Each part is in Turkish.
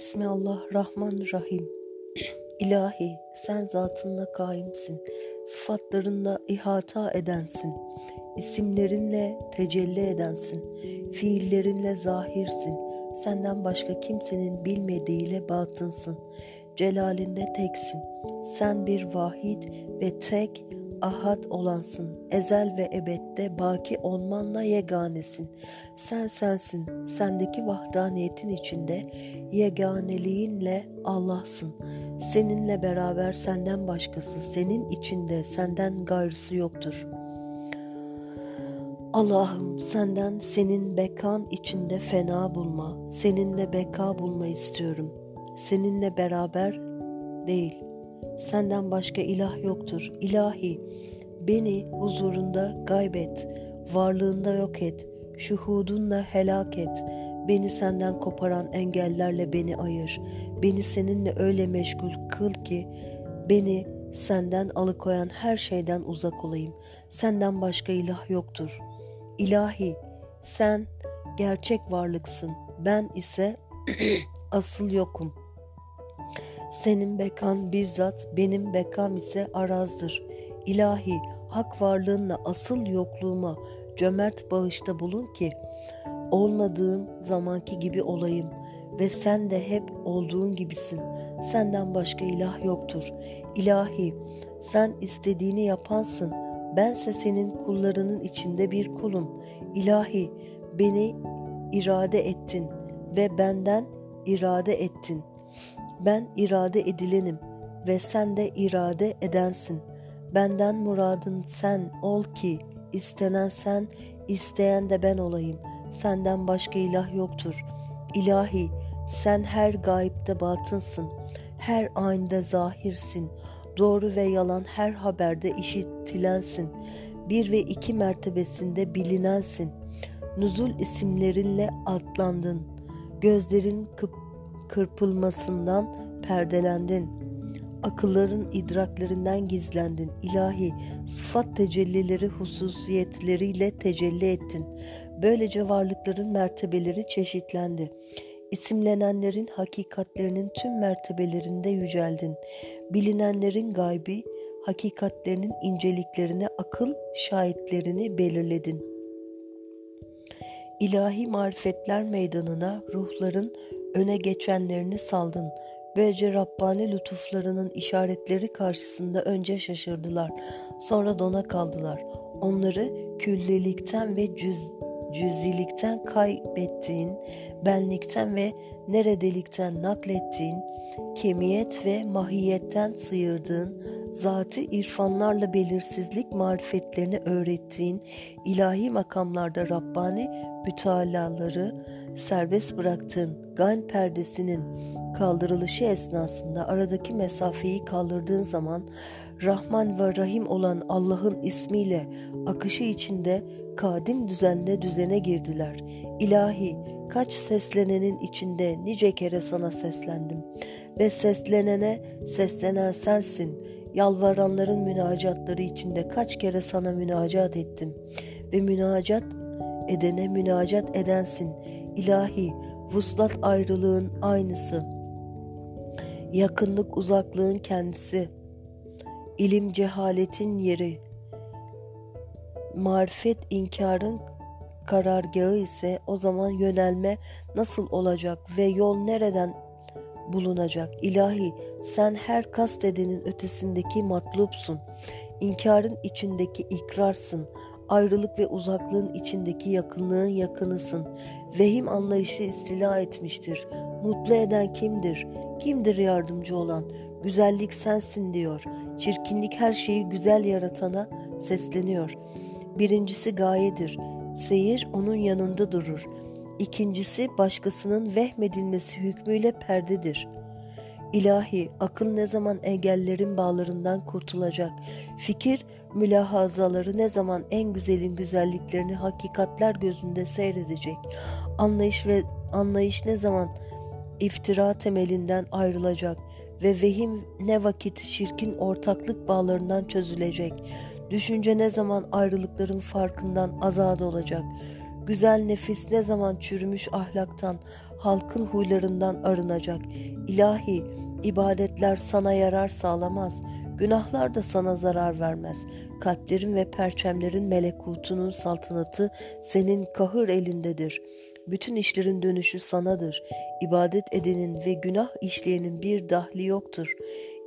Bismillahirrahmanirrahim. İlahi sen zatınla kaimsin, sıfatlarınla ihata edensin, isimlerinle tecelli edensin, fiillerinle zahirsin, senden başka kimsenin bilmediğiyle batınsın, celalinde teksin, sen bir vahid ve tek ahad olansın. Ezel ve ebedde baki olmanla yeganesin. Sen sensin. Sendeki vahdaniyetin içinde yeganeliğinle Allah'sın. Seninle beraber senden başkası, senin içinde senden gayrısı yoktur. Allah'ım senden senin bekan içinde fena bulma, seninle beka bulma istiyorum. Seninle beraber değil.'' Senden başka ilah yoktur. İlahi, beni huzurunda gaybet, varlığında yok et, şuhudunla helak et. Beni senden koparan engellerle beni ayır. Beni seninle öyle meşgul kıl ki beni senden alıkoyan her şeyden uzak olayım. Senden başka ilah yoktur. İlahi, sen gerçek varlıksın. Ben ise asıl yokum. Senin bekan bizzat, benim bekam ise arazdır. İlahi, hak varlığınla asıl yokluğuma cömert bağışta bulun ki, olmadığım zamanki gibi olayım ve sen de hep olduğun gibisin. Senden başka ilah yoktur. İlahi, sen istediğini yapansın. Bense senin kullarının içinde bir kulum. İlahi, beni irade ettin ve benden irade ettin. Ben irade edilenim ve sen de irade edensin. Benden muradın sen ol ki istenen sen, isteyen de ben olayım. Senden başka ilah yoktur. İlahi, sen her gayipte batınsın, her ayında zahirsin, doğru ve yalan her haberde işitilensin, bir ve iki mertebesinde bilinensin. Nuzul isimlerinle adlandın, gözlerin kıp kırpılmasından perdelendin. Akılların idraklerinden gizlendin. İlahi sıfat tecellileri hususiyetleriyle tecelli ettin. Böylece varlıkların mertebeleri çeşitlendi. İsimlenenlerin hakikatlerinin tüm mertebelerinde yüceldin. Bilinenlerin gaybi, hakikatlerinin inceliklerine akıl şahitlerini belirledin. İlahi marifetler meydanına ruhların öne geçenlerini saldın. Böylece Rabbani lütuflarının işaretleri karşısında önce şaşırdılar, sonra dona kaldılar. Onları küllilikten ve cüz, cüzilikten kaybettiğin, benlikten ve neredelikten naklettiğin, kemiyet ve mahiyetten sıyırdığın, zatı irfanlarla belirsizlik marifetlerini öğrettiğin ilahi makamlarda Rabbani mütalaları serbest bıraktığın gan perdesinin kaldırılışı esnasında aradaki mesafeyi kaldırdığın zaman Rahman ve Rahim olan Allah'ın ismiyle akışı içinde kadim düzenle düzene girdiler. İlahi kaç seslenenin içinde nice kere sana seslendim ve seslenene seslenen sensin. Yalvaranların münacatları içinde kaç kere sana münacat ettim ve münacat edene münacat edensin. İlahi, vuslat ayrılığın aynısı. Yakınlık uzaklığın kendisi. İlim cehaletin yeri. Marifet inkarın karargahı ise o zaman yönelme nasıl olacak ve yol nereden bulunacak. İlahi sen her kastedenin ötesindeki matlupsun. İnkarın içindeki ikrarsın. Ayrılık ve uzaklığın içindeki yakınlığın yakınısın. Vehim anlayışı istila etmiştir. Mutlu eden kimdir? Kimdir yardımcı olan? Güzellik sensin diyor. Çirkinlik her şeyi güzel yaratana sesleniyor. Birincisi gayedir. Seyir onun yanında durur. İkincisi başkasının vehmedilmesi hükmüyle perdedir. İlahi akıl ne zaman engellerin bağlarından kurtulacak? Fikir mülahazaları ne zaman en güzelin güzelliklerini hakikatler gözünde seyredecek? Anlayış ve anlayış ne zaman iftira temelinden ayrılacak ve vehim ne vakit şirkin ortaklık bağlarından çözülecek? Düşünce ne zaman ayrılıkların farkından azad olacak? Güzel nefis ne zaman çürümüş ahlaktan, halkın huylarından arınacak. İlahi, ibadetler sana yarar sağlamaz. Günahlar da sana zarar vermez. Kalplerin ve perçemlerin melekutunun saltanatı senin kahır elindedir. Bütün işlerin dönüşü sanadır. İbadet edenin ve günah işleyenin bir dahli yoktur.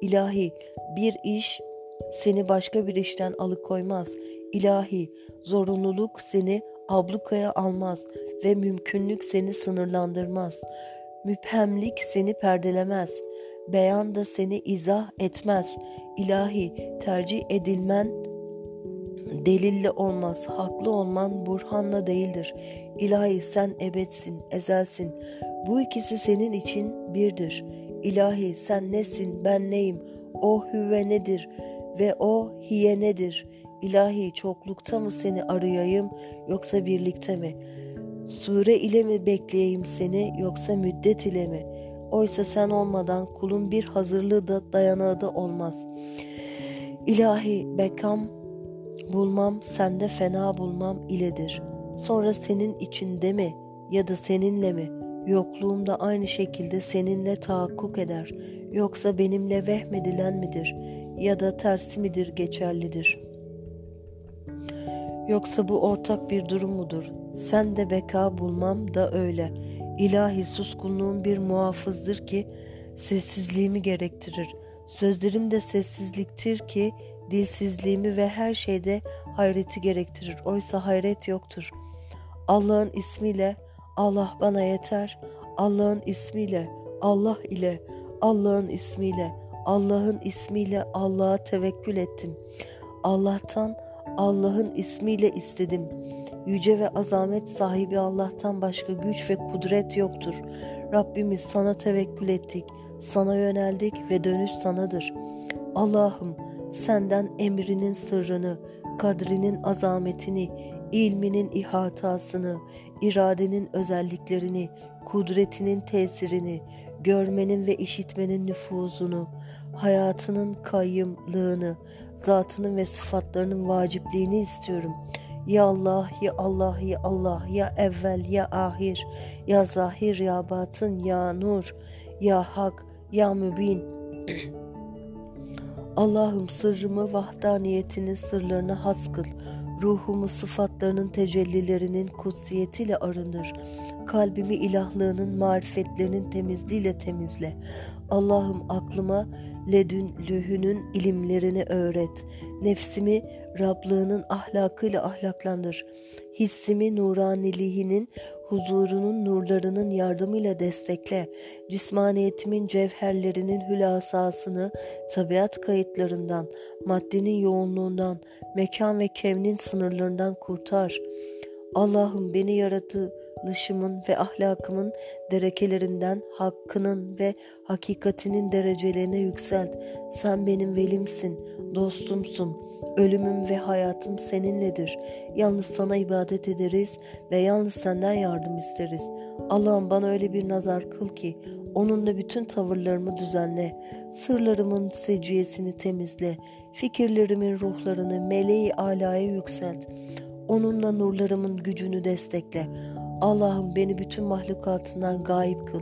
İlahi bir iş seni başka bir işten alıkoymaz. İlahi zorunluluk seni ablukaya almaz ve mümkünlük seni sınırlandırmaz. Müphemlik seni perdelemez. Beyan da seni izah etmez. İlahi tercih edilmen delille olmaz. Haklı olman burhanla değildir. İlahi sen ebedsin, ezelsin. Bu ikisi senin için birdir. İlahi sen nesin, ben neyim? O hüve nedir ve o hiye nedir? İlahi çoklukta mı seni arayayım yoksa birlikte mi? Sure ile mi bekleyeyim seni yoksa müddet ile mi? Oysa sen olmadan kulun bir hazırlığı da dayanağı da olmaz. İlahi bekam bulmam sende fena bulmam iledir. Sonra senin içinde mi ya da seninle mi? Yokluğumda aynı şekilde seninle tahakkuk eder. Yoksa benimle vehmedilen midir ya da tersi midir geçerlidir?'' Yoksa bu ortak bir durum mudur? Sen de beka bulmam da öyle. İlahi suskunluğun bir muhafızdır ki sessizliğimi gerektirir. Sözlerim de sessizliktir ki dilsizliğimi ve her şeyde hayreti gerektirir. Oysa hayret yoktur. Allah'ın ismiyle Allah bana yeter. Allah'ın ismiyle Allah ile Allah'ın ismiyle Allah'ın ismiyle Allah'a tevekkül ettim. Allah'tan Allah'ın ismiyle istedim. Yüce ve azamet sahibi Allah'tan başka güç ve kudret yoktur. Rabbimiz sana tevekkül ettik, sana yöneldik ve dönüş sanadır. Allah'ım senden emrinin sırrını, kadrinin azametini, ilminin ihatasını, iradenin özelliklerini, kudretinin tesirini, görmenin ve işitmenin nüfuzunu, hayatının kayyımlığını, zatının ve sıfatlarının vacipliğini istiyorum. Ya Allah, ya Allah, ya Allah, ya evvel, ya ahir, ya zahir, ya batın, ya nur, ya hak, ya mübin. Allah'ım sırrımı vahdaniyetinin sırlarına has kıl. Ruhumu sıfatlarının tecellilerinin kutsiyetiyle arındır. Kalbimi ilahlığının marifetlerinin temizliğiyle temizle. Allah'ım aklıma ledünlühünün ilimlerini öğret. Nefsimi Rablığının ahlakıyla ahlaklandır. Hissimi nuranilihinin, huzurunun nurlarının yardımıyla destekle. Cismaniyetimin cevherlerinin hülasasını tabiat kayıtlarından, maddenin yoğunluğundan, mekan ve kevnin sınırlarından kurtar. Allah'ım beni yaratılışımın ve ahlakımın derekelerinden hakkının ve hakikatinin derecelerine yükselt. Sen benim velimsin, dostumsun. Ölümüm ve hayatım seninledir. Yalnız sana ibadet ederiz ve yalnız senden yardım isteriz. Allah'ım bana öyle bir nazar kıl ki onunla bütün tavırlarımı düzenle. Sırlarımın seciyesini temizle. Fikirlerimin ruhlarını meleği alaya yükselt. Onunla nurlarımın gücünü destekle. Allah'ım beni bütün mahlukatından gayip kıl.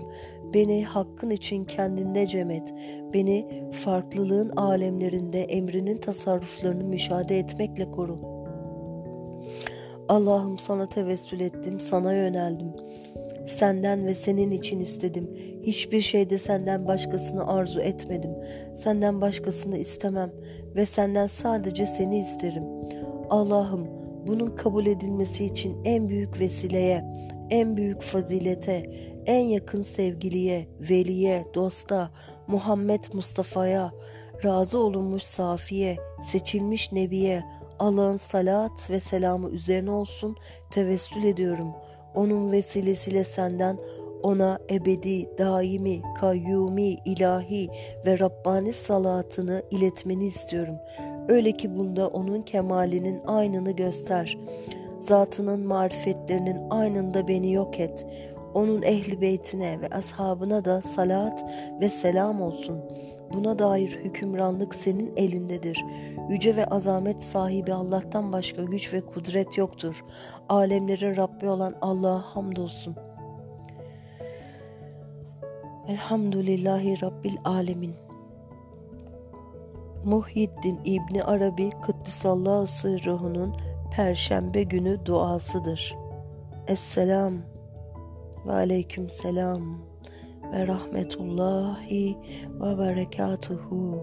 Beni hakkın için kendinde cem et. Beni farklılığın alemlerinde emrinin tasarruflarını müşahede etmekle koru. Allah'ım sana tevessül ettim, sana yöneldim. Senden ve senin için istedim. Hiçbir şeyde senden başkasını arzu etmedim. Senden başkasını istemem ve senden sadece seni isterim. Allah'ım bunun kabul edilmesi için en büyük vesileye, en büyük fazilete, en yakın sevgiliye, veliye, dosta, Muhammed Mustafa'ya, razı olunmuş Safiye, seçilmiş Nebiye, Allah'ın salat ve selamı üzerine olsun tevessül ediyorum. Onun vesilesiyle senden ona ebedi, daimi, kayyumi, ilahi ve Rabbani salatını iletmeni istiyorum. Öyle ki bunda onun kemalinin aynını göster. Zatının marifetlerinin aynında beni yok et. Onun ehli beytine ve ashabına da salat ve selam olsun. Buna dair hükümranlık senin elindedir. Yüce ve azamet sahibi Allah'tan başka güç ve kudret yoktur. Alemlerin Rabbi olan Allah'a hamdolsun. Elhamdülillahi Rabbil Alemin. Muhyiddin İbni Arabi Kıddisallahu Sırruhu'nun Perşembe günü duasıdır. Esselam ve aleyküm selam ve rahmetullahi ve berekatuhu.